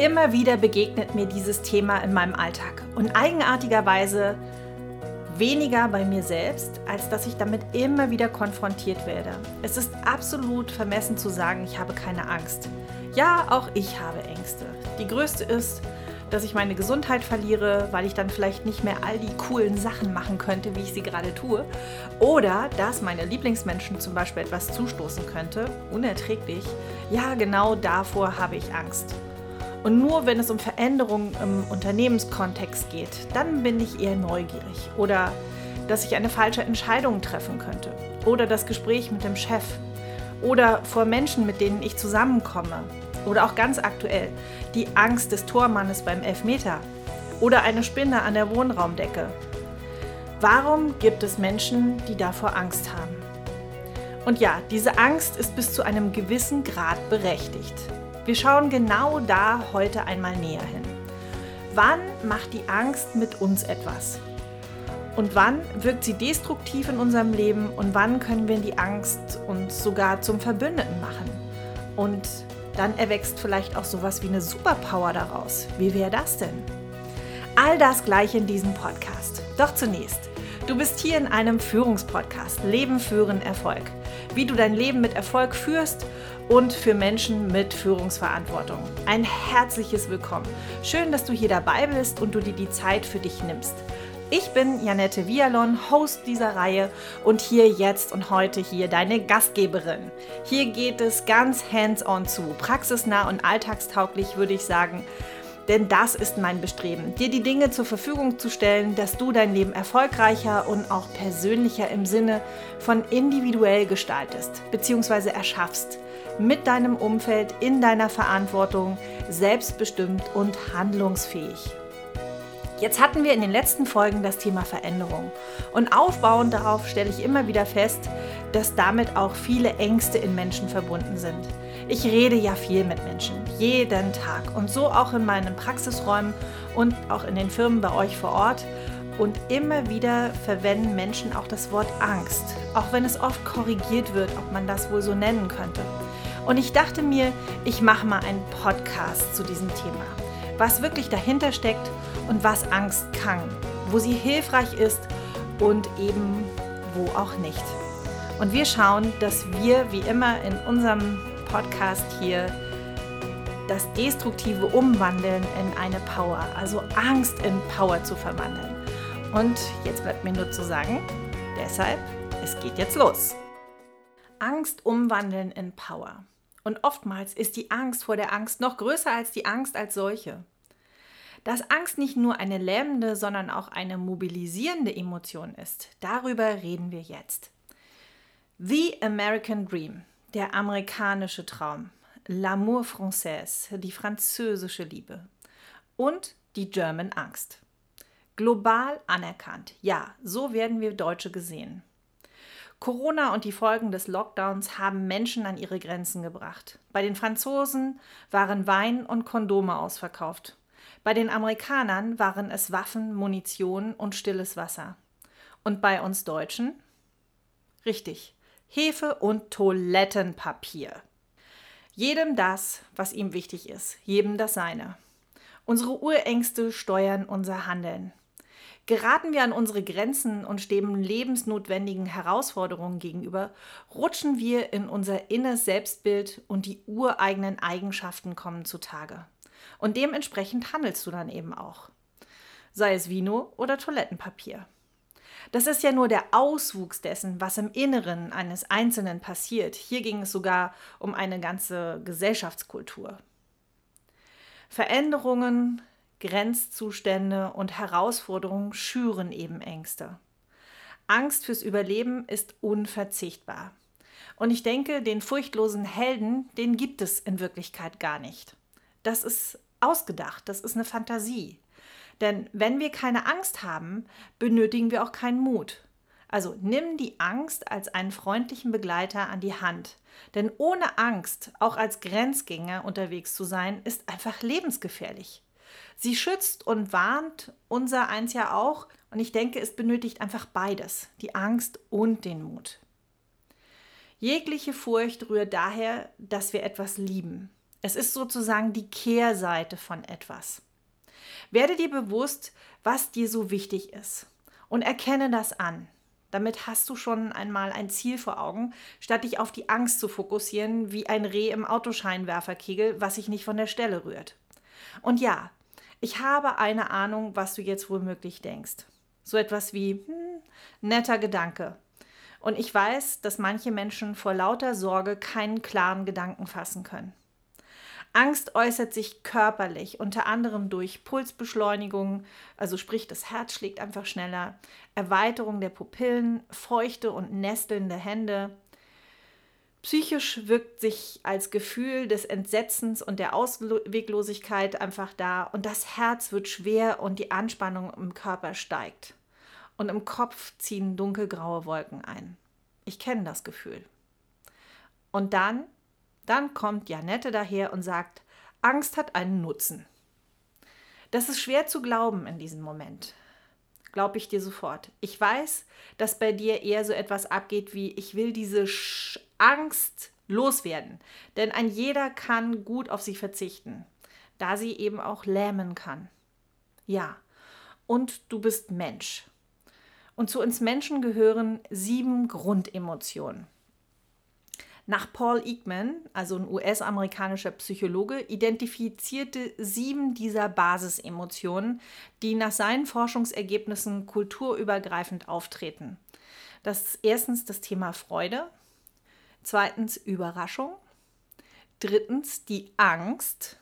Immer wieder begegnet mir dieses Thema in meinem Alltag und eigenartigerweise weniger bei mir selbst, als dass ich damit immer wieder konfrontiert werde. Es ist absolut vermessen zu sagen, ich habe keine Angst. Ja, auch ich habe Ängste. Die größte ist, dass ich meine Gesundheit verliere, weil ich dann vielleicht nicht mehr all die coolen Sachen machen könnte, wie ich sie gerade tue. Oder dass meine Lieblingsmenschen zum Beispiel etwas zustoßen könnte, unerträglich. Ja, genau davor habe ich Angst. Und nur wenn es um Veränderungen im Unternehmenskontext geht, dann bin ich eher neugierig. Oder dass ich eine falsche Entscheidung treffen könnte. Oder das Gespräch mit dem Chef. Oder vor Menschen, mit denen ich zusammenkomme. Oder auch ganz aktuell die Angst des Tormannes beim Elfmeter. Oder eine Spinne an der Wohnraumdecke. Warum gibt es Menschen, die davor Angst haben? Und ja, diese Angst ist bis zu einem gewissen Grad berechtigt. Wir schauen genau da heute einmal näher hin. Wann macht die Angst mit uns etwas? Und wann wirkt sie destruktiv in unserem Leben und wann können wir die Angst uns sogar zum Verbündeten machen? Und dann erwächst vielleicht auch sowas wie eine Superpower daraus. Wie wäre das denn? All das gleich in diesem Podcast. Doch zunächst, du bist hier in einem Führungspodcast Leben führen Erfolg. Wie du dein Leben mit Erfolg führst und für Menschen mit Führungsverantwortung. Ein herzliches Willkommen. Schön, dass du hier dabei bist und du dir die Zeit für dich nimmst. Ich bin Janette Vialon, Host dieser Reihe und hier jetzt und heute hier deine Gastgeberin. Hier geht es ganz hands-on zu, praxisnah und alltagstauglich würde ich sagen. Denn das ist mein Bestreben, dir die Dinge zur Verfügung zu stellen, dass du dein Leben erfolgreicher und auch persönlicher im Sinne von individuell gestaltest bzw. erschaffst mit deinem Umfeld in deiner Verantwortung, selbstbestimmt und handlungsfähig. Jetzt hatten wir in den letzten Folgen das Thema Veränderung. Und aufbauend darauf stelle ich immer wieder fest, dass damit auch viele Ängste in Menschen verbunden sind. Ich rede ja viel mit Menschen, jeden Tag und so auch in meinen Praxisräumen und auch in den Firmen bei euch vor Ort. Und immer wieder verwenden Menschen auch das Wort Angst, auch wenn es oft korrigiert wird, ob man das wohl so nennen könnte. Und ich dachte mir, ich mache mal einen Podcast zu diesem Thema, was wirklich dahinter steckt und was Angst kann, wo sie hilfreich ist und eben wo auch nicht. Und wir schauen, dass wir wie immer in unserem Podcast hier das Destruktive umwandeln in eine Power, also Angst in Power zu verwandeln. Und jetzt bleibt mir nur zu sagen, deshalb, es geht jetzt los. Angst umwandeln in Power. Und oftmals ist die Angst vor der Angst noch größer als die Angst als solche. Dass Angst nicht nur eine lähmende, sondern auch eine mobilisierende Emotion ist, darüber reden wir jetzt. The American Dream, der amerikanische Traum, L'amour français, die französische Liebe und die German Angst. Global anerkannt, ja, so werden wir Deutsche gesehen. Corona und die Folgen des Lockdowns haben Menschen an ihre Grenzen gebracht. Bei den Franzosen waren Wein und Kondome ausverkauft. Bei den Amerikanern waren es Waffen, Munition und stilles Wasser. Und bei uns Deutschen? Richtig, Hefe und Toilettenpapier. Jedem das, was ihm wichtig ist, jedem das seine. Unsere Urängste steuern unser Handeln. Geraten wir an unsere Grenzen und stehen lebensnotwendigen Herausforderungen gegenüber, rutschen wir in unser inneres Selbstbild und die ureigenen Eigenschaften kommen zutage. Und dementsprechend handelst du dann eben auch. Sei es Vino oder Toilettenpapier. Das ist ja nur der Auswuchs dessen, was im Inneren eines Einzelnen passiert. Hier ging es sogar um eine ganze Gesellschaftskultur. Veränderungen, Grenzzustände und Herausforderungen schüren eben Ängste. Angst fürs Überleben ist unverzichtbar. Und ich denke, den furchtlosen Helden, den gibt es in Wirklichkeit gar nicht. Das ist ausgedacht, das ist eine Fantasie. Denn wenn wir keine Angst haben, benötigen wir auch keinen Mut. Also nimm die Angst als einen freundlichen Begleiter an die Hand. Denn ohne Angst, auch als Grenzgänger unterwegs zu sein, ist einfach lebensgefährlich. Sie schützt und warnt unser eins ja auch. Und ich denke, es benötigt einfach beides, die Angst und den Mut. Jegliche Furcht rührt daher, dass wir etwas lieben. Es ist sozusagen die Kehrseite von etwas. Werde dir bewusst, was dir so wichtig ist und erkenne das an. Damit hast du schon einmal ein Ziel vor Augen, statt dich auf die Angst zu fokussieren, wie ein Reh im Autoscheinwerferkegel, was sich nicht von der Stelle rührt. Und ja, ich habe eine Ahnung, was du jetzt womöglich denkst. So etwas wie, hm, netter Gedanke. Und ich weiß, dass manche Menschen vor lauter Sorge keinen klaren Gedanken fassen können. Angst äußert sich körperlich, unter anderem durch Pulsbeschleunigung, also sprich das Herz schlägt einfach schneller, Erweiterung der Pupillen, feuchte und nestelnde Hände. Psychisch wirkt sich als Gefühl des Entsetzens und der Ausweglosigkeit einfach da und das Herz wird schwer und die Anspannung im Körper steigt. Und im Kopf ziehen dunkelgraue Wolken ein. Ich kenne das Gefühl. Und dann dann kommt Janette daher und sagt, Angst hat einen Nutzen. Das ist schwer zu glauben in diesem Moment. Glaube ich dir sofort. Ich weiß, dass bei dir eher so etwas abgeht wie, ich will diese Sch Angst loswerden. Denn ein jeder kann gut auf sie verzichten, da sie eben auch lähmen kann. Ja, und du bist Mensch. Und zu uns Menschen gehören sieben Grundemotionen. Nach Paul Ekman, also ein US-amerikanischer Psychologe, identifizierte sieben dieser Basisemotionen, die nach seinen Forschungsergebnissen kulturübergreifend auftreten. Das ist erstens das Thema Freude, zweitens Überraschung, drittens die Angst,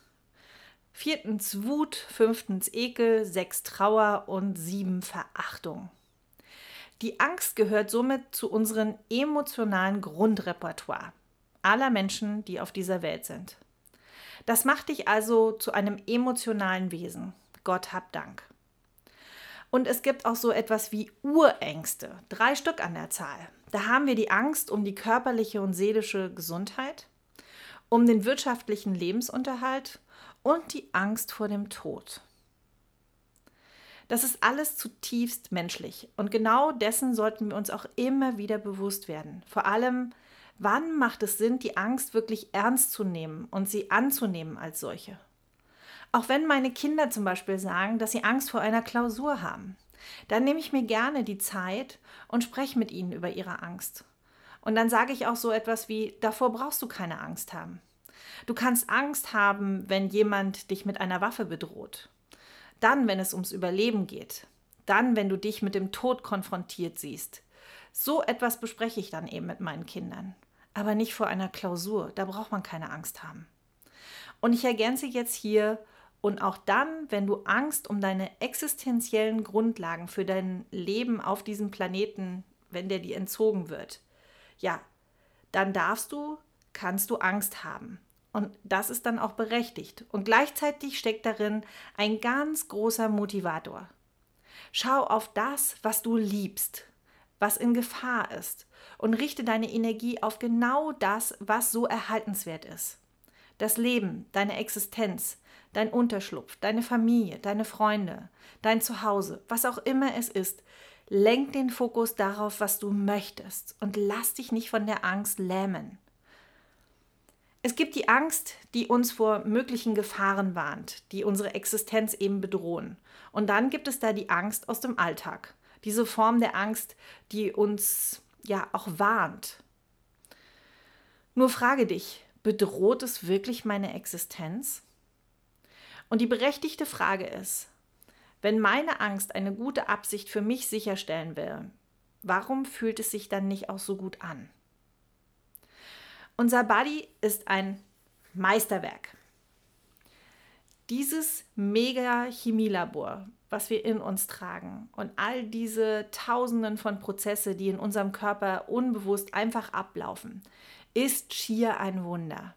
viertens Wut, fünftens Ekel, sechs Trauer und sieben Verachtung. Die Angst gehört somit zu unserem emotionalen Grundrepertoire aller Menschen, die auf dieser Welt sind. Das macht dich also zu einem emotionalen Wesen. Gott hab Dank. Und es gibt auch so etwas wie Urängste, drei Stück an der Zahl. Da haben wir die Angst um die körperliche und seelische Gesundheit, um den wirtschaftlichen Lebensunterhalt und die Angst vor dem Tod. Das ist alles zutiefst menschlich und genau dessen sollten wir uns auch immer wieder bewusst werden. Vor allem Wann macht es Sinn, die Angst wirklich ernst zu nehmen und sie anzunehmen als solche? Auch wenn meine Kinder zum Beispiel sagen, dass sie Angst vor einer Klausur haben, dann nehme ich mir gerne die Zeit und spreche mit ihnen über ihre Angst. Und dann sage ich auch so etwas wie, davor brauchst du keine Angst haben. Du kannst Angst haben, wenn jemand dich mit einer Waffe bedroht. Dann, wenn es ums Überleben geht. Dann, wenn du dich mit dem Tod konfrontiert siehst. So etwas bespreche ich dann eben mit meinen Kindern aber nicht vor einer Klausur. Da braucht man keine Angst haben. Und ich ergänze jetzt hier, und auch dann, wenn du Angst um deine existenziellen Grundlagen für dein Leben auf diesem Planeten, wenn der dir entzogen wird, ja, dann darfst du, kannst du Angst haben. Und das ist dann auch berechtigt. Und gleichzeitig steckt darin ein ganz großer Motivator. Schau auf das, was du liebst, was in Gefahr ist und richte deine Energie auf genau das, was so erhaltenswert ist. Das Leben, deine Existenz, dein Unterschlupf, deine Familie, deine Freunde, dein Zuhause, was auch immer es ist, lenk den Fokus darauf, was du möchtest und lass dich nicht von der Angst lähmen. Es gibt die Angst, die uns vor möglichen Gefahren warnt, die unsere Existenz eben bedrohen. Und dann gibt es da die Angst aus dem Alltag. Diese Form der Angst, die uns ja auch warnt. Nur frage dich, bedroht es wirklich meine Existenz? Und die berechtigte Frage ist, wenn meine Angst eine gute Absicht für mich sicherstellen will, warum fühlt es sich dann nicht auch so gut an? Unser Body ist ein Meisterwerk. Dieses Mega-Chemielabor was wir in uns tragen und all diese Tausenden von Prozesse, die in unserem Körper unbewusst einfach ablaufen, ist schier ein Wunder.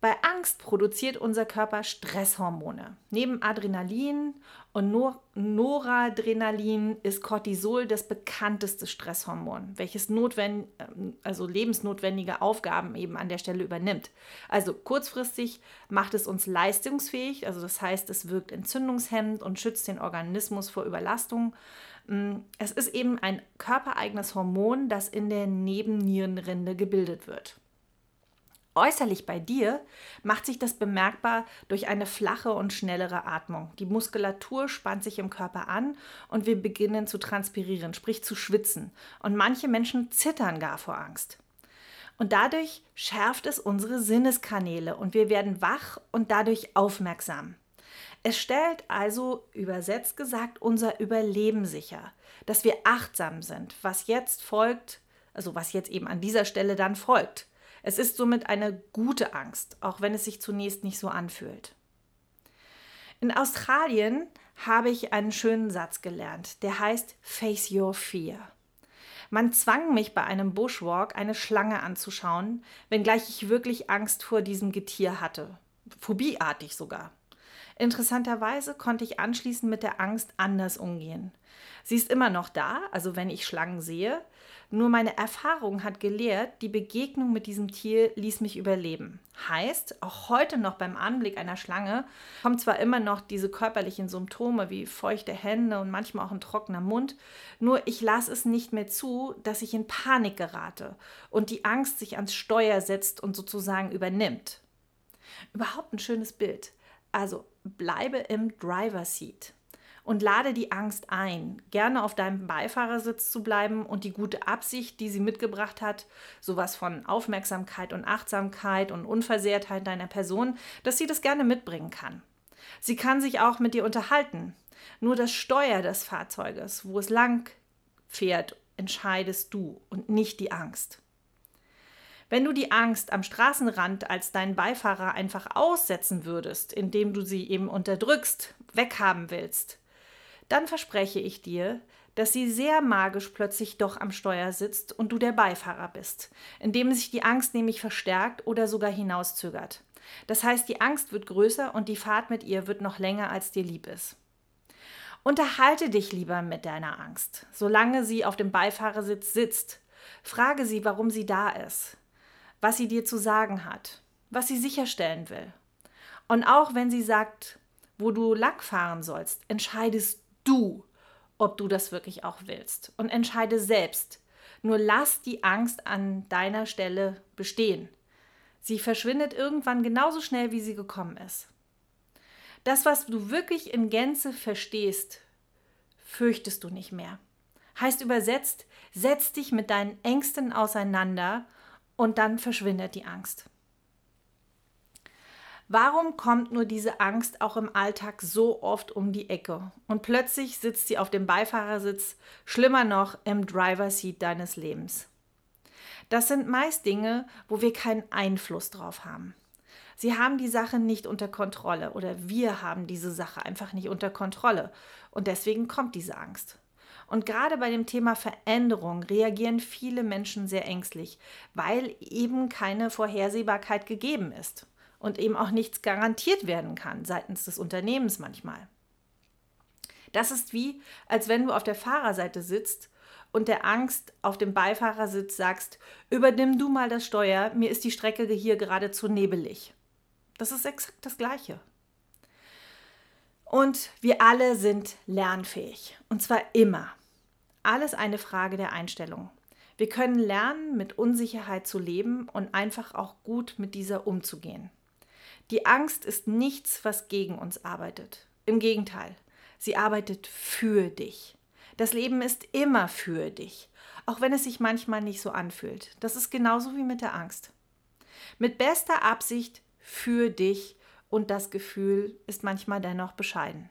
Bei Angst produziert unser Körper Stresshormone. Neben Adrenalin und Nor Noradrenalin ist Cortisol das bekannteste Stresshormon, welches notwend ähm, also lebensnotwendige Aufgaben eben an der Stelle übernimmt. Also kurzfristig macht es uns leistungsfähig, also das heißt, es wirkt entzündungshemmend und schützt den Organismus vor Überlastung. Mm, es ist eben ein körpereigenes Hormon, das in der Nebennierenrinde gebildet wird. Äußerlich bei dir macht sich das bemerkbar durch eine flache und schnellere Atmung. Die Muskulatur spannt sich im Körper an und wir beginnen zu transpirieren, sprich zu schwitzen. Und manche Menschen zittern gar vor Angst. Und dadurch schärft es unsere Sinneskanäle und wir werden wach und dadurch aufmerksam. Es stellt also, übersetzt gesagt, unser Überleben sicher, dass wir achtsam sind, was jetzt folgt, also was jetzt eben an dieser Stelle dann folgt. Es ist somit eine gute Angst, auch wenn es sich zunächst nicht so anfühlt. In Australien habe ich einen schönen Satz gelernt, der heißt Face Your Fear. Man zwang mich bei einem Bushwalk eine Schlange anzuschauen, wenngleich ich wirklich Angst vor diesem Getier hatte. Phobieartig sogar. Interessanterweise konnte ich anschließend mit der Angst anders umgehen. Sie ist immer noch da, also wenn ich Schlangen sehe, nur meine Erfahrung hat gelehrt, die Begegnung mit diesem Tier ließ mich überleben. Heißt, auch heute noch beim Anblick einer Schlange kommen zwar immer noch diese körperlichen Symptome wie feuchte Hände und manchmal auch ein trockener Mund, nur ich lasse es nicht mehr zu, dass ich in Panik gerate und die Angst sich ans Steuer setzt und sozusagen übernimmt. Überhaupt ein schönes Bild. Also bleibe im Driver Seat und lade die Angst ein, gerne auf deinem Beifahrersitz zu bleiben und die gute Absicht, die sie mitgebracht hat, sowas von Aufmerksamkeit und Achtsamkeit und Unversehrtheit deiner Person, dass sie das gerne mitbringen kann. Sie kann sich auch mit dir unterhalten. Nur das Steuer des Fahrzeuges, wo es lang fährt, entscheidest du und nicht die Angst. Wenn du die Angst am Straßenrand als deinen Beifahrer einfach aussetzen würdest, indem du sie eben unterdrückst, weghaben willst, dann verspreche ich dir, dass sie sehr magisch plötzlich doch am Steuer sitzt und du der Beifahrer bist, indem sich die Angst nämlich verstärkt oder sogar hinauszögert. Das heißt, die Angst wird größer und die Fahrt mit ihr wird noch länger, als dir lieb ist. Unterhalte dich lieber mit deiner Angst, solange sie auf dem Beifahrersitz sitzt. Frage sie, warum sie da ist, was sie dir zu sagen hat, was sie sicherstellen will. Und auch wenn sie sagt, wo du Lack fahren sollst, entscheidest du, ob du das wirklich auch willst. Und entscheide selbst. Nur lass die Angst an deiner Stelle bestehen. Sie verschwindet irgendwann genauso schnell, wie sie gekommen ist. Das, was du wirklich in Gänze verstehst, fürchtest du nicht mehr. Heißt übersetzt, setz dich mit deinen Ängsten auseinander und dann verschwindet die Angst. Warum kommt nur diese Angst auch im Alltag so oft um die Ecke? Und plötzlich sitzt sie auf dem Beifahrersitz, schlimmer noch im Driver Seat deines Lebens. Das sind meist Dinge, wo wir keinen Einfluss drauf haben. Sie haben die Sache nicht unter Kontrolle oder wir haben diese Sache einfach nicht unter Kontrolle und deswegen kommt diese Angst. Und gerade bei dem Thema Veränderung reagieren viele Menschen sehr ängstlich, weil eben keine Vorhersehbarkeit gegeben ist und eben auch nichts garantiert werden kann seitens des Unternehmens manchmal. Das ist wie, als wenn du auf der Fahrerseite sitzt und der Angst auf dem Beifahrersitz sagst, übernimm du mal das Steuer, mir ist die Strecke hier gerade zu nebelig. Das ist exakt das Gleiche. Und wir alle sind lernfähig. Und zwar immer. Alles eine Frage der Einstellung. Wir können lernen, mit Unsicherheit zu leben und einfach auch gut mit dieser umzugehen. Die Angst ist nichts, was gegen uns arbeitet. Im Gegenteil, sie arbeitet für dich. Das Leben ist immer für dich, auch wenn es sich manchmal nicht so anfühlt. Das ist genauso wie mit der Angst. Mit bester Absicht für dich und das Gefühl ist manchmal dennoch bescheiden.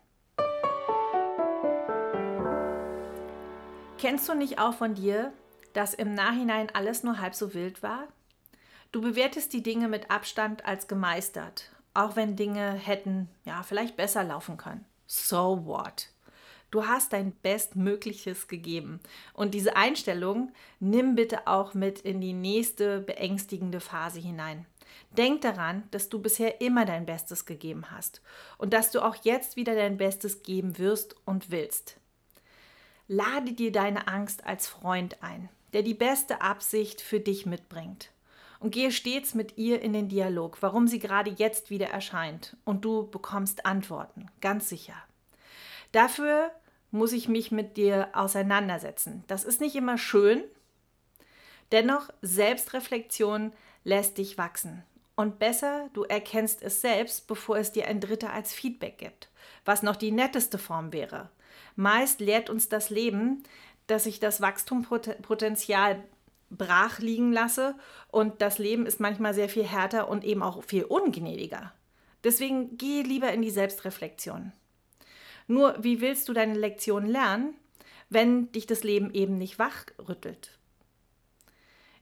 Kennst du nicht auch von dir, dass im Nachhinein alles nur halb so wild war? Du bewertest die Dinge mit Abstand als gemeistert, auch wenn Dinge hätten, ja, vielleicht besser laufen können. So what? Du hast dein Bestmögliches gegeben. Und diese Einstellung nimm bitte auch mit in die nächste beängstigende Phase hinein. Denk daran, dass du bisher immer dein Bestes gegeben hast und dass du auch jetzt wieder dein Bestes geben wirst und willst. Lade dir deine Angst als Freund ein, der die beste Absicht für dich mitbringt und gehe stets mit ihr in den Dialog, warum sie gerade jetzt wieder erscheint. Und du bekommst Antworten, ganz sicher. Dafür muss ich mich mit dir auseinandersetzen. Das ist nicht immer schön. Dennoch, Selbstreflexion lässt dich wachsen. Und besser, du erkennst es selbst, bevor es dir ein Dritter als Feedback gibt, was noch die netteste Form wäre. Meist lehrt uns das Leben, dass ich das Wachstumspotenzial brach liegen lasse und das Leben ist manchmal sehr viel härter und eben auch viel ungnädiger. Deswegen geh lieber in die Selbstreflexion. Nur wie willst du deine Lektion lernen, wenn dich das Leben eben nicht wachrüttelt?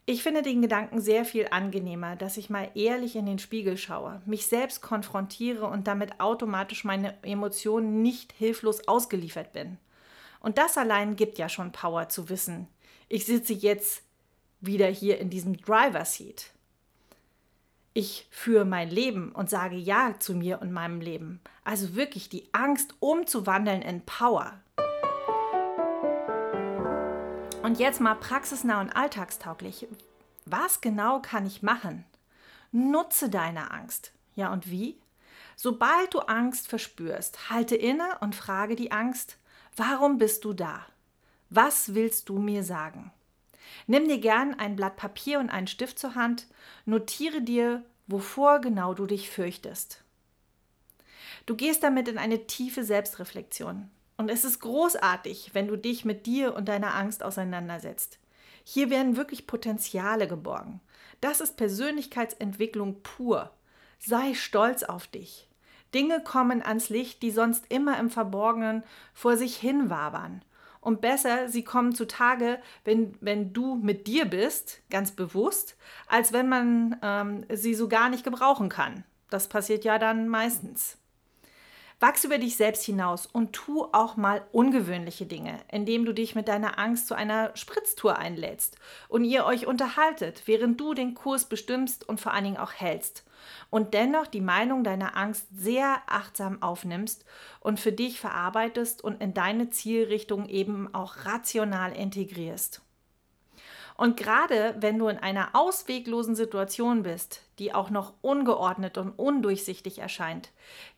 Ich finde den Gedanken sehr viel angenehmer, dass ich mal ehrlich in den Spiegel schaue, mich selbst konfrontiere und damit automatisch meine Emotionen nicht hilflos ausgeliefert bin. Und das allein gibt ja schon Power zu wissen. Ich sitze jetzt wieder hier in diesem Driver Seat. Ich führe mein Leben und sage Ja zu mir und meinem Leben. Also wirklich die Angst umzuwandeln in Power. Und jetzt mal praxisnah und alltagstauglich. Was genau kann ich machen? Nutze deine Angst. Ja, und wie? Sobald du Angst verspürst, halte inne und frage die Angst, warum bist du da? Was willst du mir sagen? Nimm dir gern ein Blatt Papier und einen Stift zur Hand, notiere dir, wovor genau du dich fürchtest. Du gehst damit in eine tiefe Selbstreflexion. Und es ist großartig, wenn du dich mit dir und deiner Angst auseinandersetzt. Hier werden wirklich Potenziale geborgen. Das ist Persönlichkeitsentwicklung pur. Sei stolz auf dich. Dinge kommen ans Licht, die sonst immer im Verborgenen vor sich hin wabern. Und besser, sie kommen zutage, wenn, wenn du mit dir bist, ganz bewusst, als wenn man ähm, sie so gar nicht gebrauchen kann. Das passiert ja dann meistens. Wachs über dich selbst hinaus und tu auch mal ungewöhnliche Dinge, indem du dich mit deiner Angst zu einer Spritztour einlädst und ihr euch unterhaltet, während du den Kurs bestimmst und vor allen Dingen auch hältst. Und dennoch die Meinung deiner Angst sehr achtsam aufnimmst und für dich verarbeitest und in deine Zielrichtung eben auch rational integrierst. Und gerade wenn du in einer ausweglosen Situation bist, die auch noch ungeordnet und undurchsichtig erscheint,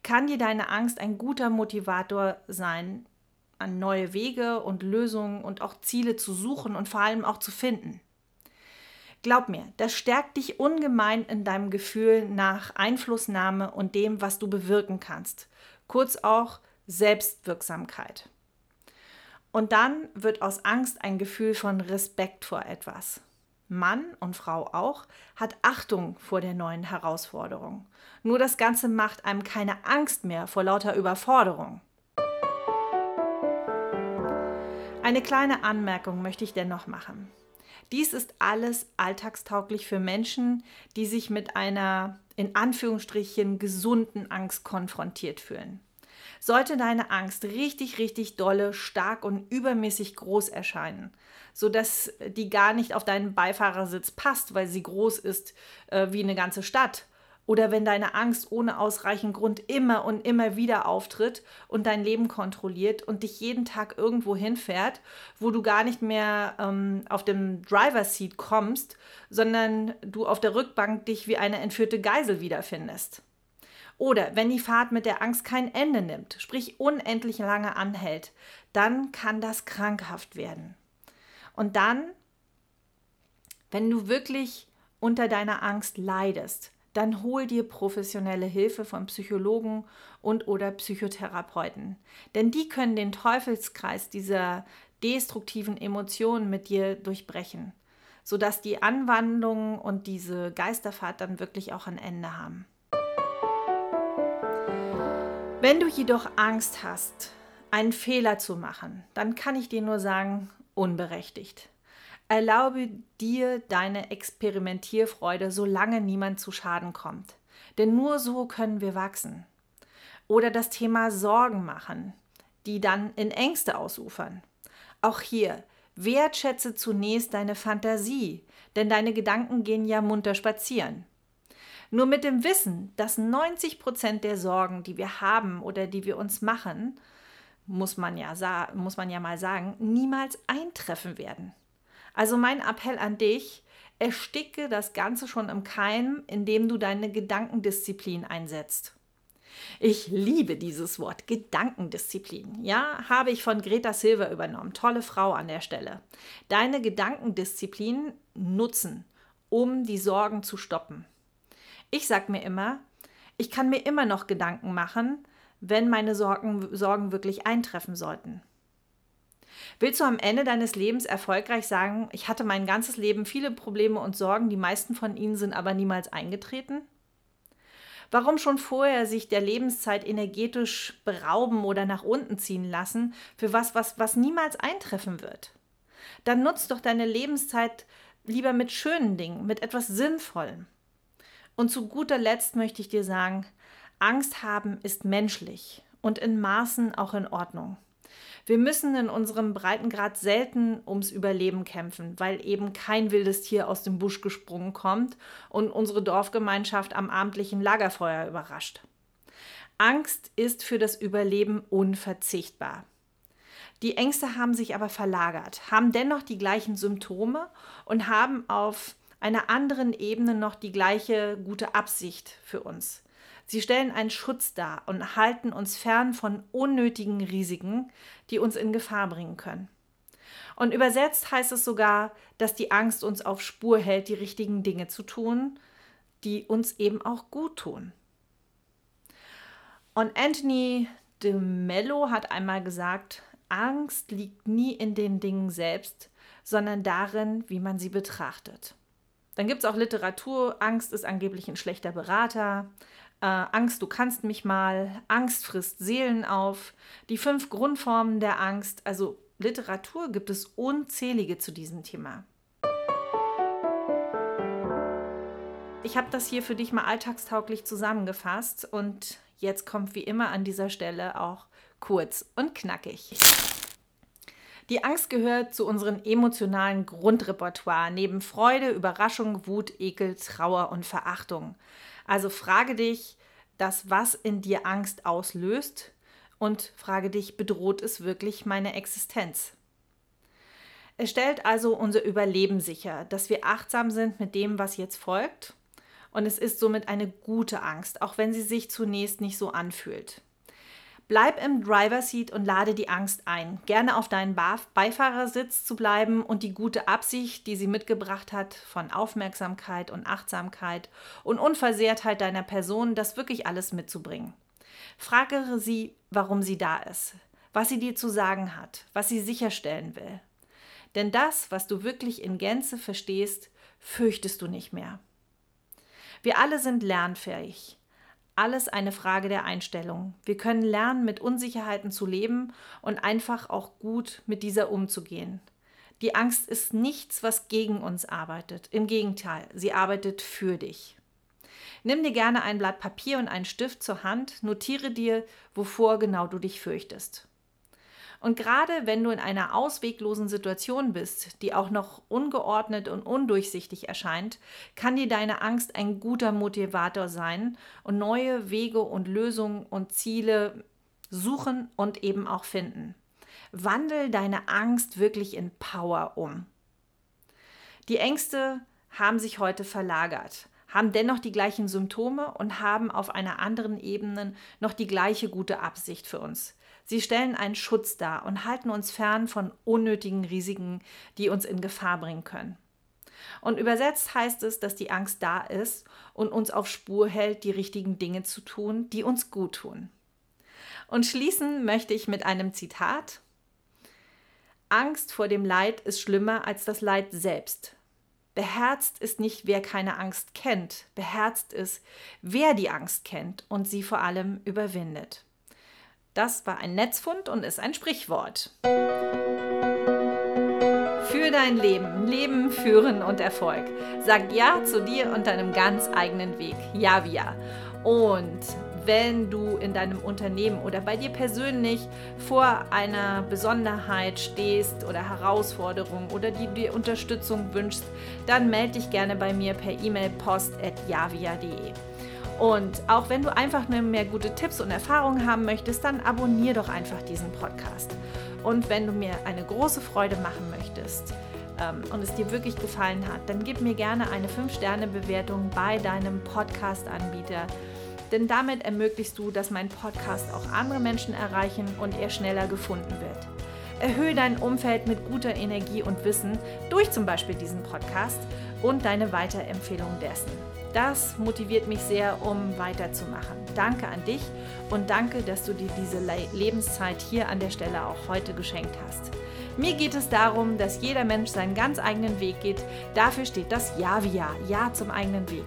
kann dir deine Angst ein guter Motivator sein, an neue Wege und Lösungen und auch Ziele zu suchen und vor allem auch zu finden. Glaub mir, das stärkt dich ungemein in deinem Gefühl nach Einflussnahme und dem, was du bewirken kannst. Kurz auch Selbstwirksamkeit. Und dann wird aus Angst ein Gefühl von Respekt vor etwas. Mann und Frau auch hat Achtung vor der neuen Herausforderung. Nur das Ganze macht einem keine Angst mehr vor lauter Überforderung. Eine kleine Anmerkung möchte ich dennoch machen. Dies ist alles alltagstauglich für Menschen, die sich mit einer in Anführungsstrichen gesunden Angst konfrontiert fühlen. Sollte deine Angst richtig, richtig dolle, stark und übermäßig groß erscheinen, sodass die gar nicht auf deinen Beifahrersitz passt, weil sie groß ist äh, wie eine ganze Stadt, oder wenn deine Angst ohne ausreichend Grund immer und immer wieder auftritt und dein Leben kontrolliert und dich jeden Tag irgendwo hinfährt, wo du gar nicht mehr ähm, auf dem Driver Seat kommst, sondern du auf der Rückbank dich wie eine entführte Geisel wiederfindest. Oder wenn die Fahrt mit der Angst kein Ende nimmt, sprich unendlich lange anhält, dann kann das krankhaft werden. Und dann, wenn du wirklich unter deiner Angst leidest, dann hol dir professionelle Hilfe von Psychologen und oder Psychotherapeuten. Denn die können den Teufelskreis dieser destruktiven Emotionen mit dir durchbrechen, sodass die Anwandlungen und diese Geisterfahrt dann wirklich auch ein Ende haben. Wenn du jedoch Angst hast, einen Fehler zu machen, dann kann ich dir nur sagen, unberechtigt. Erlaube dir deine Experimentierfreude, solange niemand zu Schaden kommt. Denn nur so können wir wachsen. Oder das Thema Sorgen machen, die dann in Ängste ausufern. Auch hier, wertschätze zunächst deine Fantasie, denn deine Gedanken gehen ja munter spazieren. Nur mit dem Wissen, dass 90 Prozent der Sorgen, die wir haben oder die wir uns machen, muss man ja, muss man ja mal sagen, niemals eintreffen werden. Also mein Appell an dich, ersticke das Ganze schon im Keim, indem du deine Gedankendisziplin einsetzt. Ich liebe dieses Wort Gedankendisziplin. Ja, habe ich von Greta Silver übernommen. Tolle Frau an der Stelle. Deine Gedankendisziplin nutzen, um die Sorgen zu stoppen Ich sage mir immer, ich kann mir immer noch Gedanken machen, wenn meine Sorgen, Sorgen wirklich eintreffen sollten. Willst du am Ende deines Lebens erfolgreich sagen, ich hatte mein ganzes Leben viele Probleme und Sorgen, die meisten von ihnen sind aber niemals eingetreten? Warum schon vorher sich der Lebenszeit energetisch berauben oder nach unten ziehen lassen für was, was, was niemals eintreffen wird? Dann nutzt doch deine Lebenszeit lieber mit schönen Dingen, mit etwas Sinnvollem. Und zu guter Letzt möchte ich dir sagen, Angst haben ist menschlich und in Maßen auch in Ordnung. Wir müssen in unserem Breitengrad selten ums Überleben kämpfen, weil eben kein wildes Tier aus dem Busch gesprungen kommt und unsere Dorfgemeinschaft am abendlichen Lagerfeuer überrascht. Angst ist für das Überleben unverzichtbar. Die Ängste haben sich aber verlagert, haben dennoch die gleichen Symptome und haben auf einer anderen Ebene noch die gleiche gute Absicht für uns. Sie stellen einen Schutz dar und halten uns fern von unnötigen Risiken, die uns in Gefahr bringen können. Und übersetzt heißt es sogar, dass die Angst uns auf Spur hält, die richtigen Dinge zu tun, die uns eben auch gut tun. Und Anthony de Mello hat einmal gesagt, Angst liegt nie in den Dingen selbst, sondern darin, wie man sie betrachtet. Dann gibt es auch Literatur, Angst ist angeblich ein schlechter Berater, äh, Angst, du kannst mich mal, Angst frisst Seelen auf, die fünf Grundformen der Angst, also Literatur gibt es unzählige zu diesem Thema. Ich habe das hier für dich mal alltagstauglich zusammengefasst und jetzt kommt wie immer an dieser Stelle auch kurz und knackig. Die Angst gehört zu unserem emotionalen Grundrepertoire neben Freude, Überraschung, Wut, Ekel, Trauer und Verachtung. Also frage dich, das, was in dir Angst auslöst und frage dich, bedroht es wirklich meine Existenz? Es stellt also unser Überleben sicher, dass wir achtsam sind mit dem, was jetzt folgt. Und es ist somit eine gute Angst, auch wenn sie sich zunächst nicht so anfühlt. Bleib im Driver Seat und lade die Angst ein, gerne auf deinen Beifahrersitz zu bleiben und die gute Absicht, die sie mitgebracht hat, von Aufmerksamkeit und Achtsamkeit und Unversehrtheit deiner Person, das wirklich alles mitzubringen. Frage sie, warum sie da ist, was sie dir zu sagen hat, was sie sicherstellen will. Denn das, was du wirklich in Gänze verstehst, fürchtest du nicht mehr. Wir alle sind lernfähig alles eine Frage der Einstellung. Wir können lernen, mit Unsicherheiten zu leben und einfach auch gut mit dieser umzugehen. Die Angst ist nichts, was gegen uns arbeitet. Im Gegenteil, sie arbeitet für dich. Nimm dir gerne ein Blatt Papier und einen Stift zur Hand, notiere dir, wovor genau du dich fürchtest. Und gerade wenn du in einer ausweglosen Situation bist, die auch noch ungeordnet und undurchsichtig erscheint, kann dir deine Angst ein guter Motivator sein und neue Wege und Lösungen und Ziele suchen und eben auch finden. Wandel deine Angst wirklich in Power um. Die Ängste haben sich heute verlagert, haben dennoch die gleichen Symptome und haben auf einer anderen Ebene noch die gleiche gute Absicht für uns. Sie stellen einen Schutz dar und halten uns fern von unnötigen Risiken, die uns in Gefahr bringen können. Und übersetzt heißt es, dass die Angst da ist und uns auf Spur hält, die richtigen Dinge zu tun, die uns gut tun. Und schließen möchte ich mit einem Zitat. Angst vor dem Leid ist schlimmer als das Leid selbst. Beherzt ist nicht, wer keine Angst kennt, beherzt ist, wer die Angst kennt und sie vor allem überwindet. Das war ein Netzfund und ist ein Sprichwort. Für dein Leben, Leben, Führen und Erfolg. Sag Ja zu dir und deinem ganz eigenen Weg. Ja, ja. Und wenn du in deinem Unternehmen oder bei dir persönlich vor einer Besonderheit stehst oder Herausforderung oder die dir Unterstützung wünschst, dann melde dich gerne bei mir per E-Mail post.javia.de. Und auch wenn du einfach nur mehr gute Tipps und Erfahrungen haben möchtest, dann abonniere doch einfach diesen Podcast. Und wenn du mir eine große Freude machen möchtest ähm, und es dir wirklich gefallen hat, dann gib mir gerne eine 5-Sterne-Bewertung bei deinem Podcast-Anbieter. Denn damit ermöglichst du, dass mein Podcast auch andere Menschen erreichen und er schneller gefunden wird. Erhöhe dein Umfeld mit guter Energie und Wissen durch zum Beispiel diesen Podcast und deine Weiterempfehlung dessen. Das motiviert mich sehr, um weiterzumachen. Danke an dich und danke, dass du dir diese Lebenszeit hier an der Stelle auch heute geschenkt hast. Mir geht es darum, dass jeder Mensch seinen ganz eigenen Weg geht. Dafür steht das Ja wie Ja, Ja zum eigenen Weg.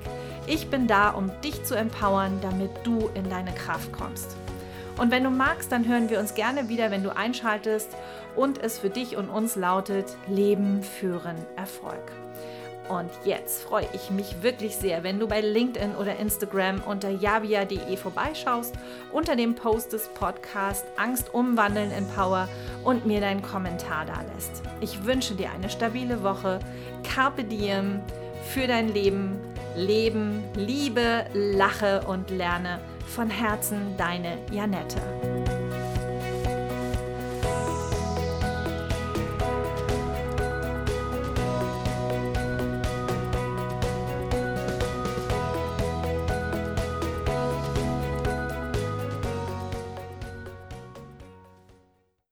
Ich bin da, um dich zu empowern, damit du in deine Kraft kommst. Und wenn du magst, dann hören wir uns gerne wieder, wenn du einschaltest und es für dich und uns lautet Leben führen Erfolg. Und jetzt freue ich mich wirklich sehr, wenn du bei LinkedIn oder Instagram unter javia.de vorbeischaust, unter dem Post des Podcasts Angst umwandeln in Power und mir deinen Kommentar da lässt. Ich wünsche dir eine stabile Woche. Carpe diem für dein Leben. Leben, liebe, lache und lerne. Von Herzen deine Janette.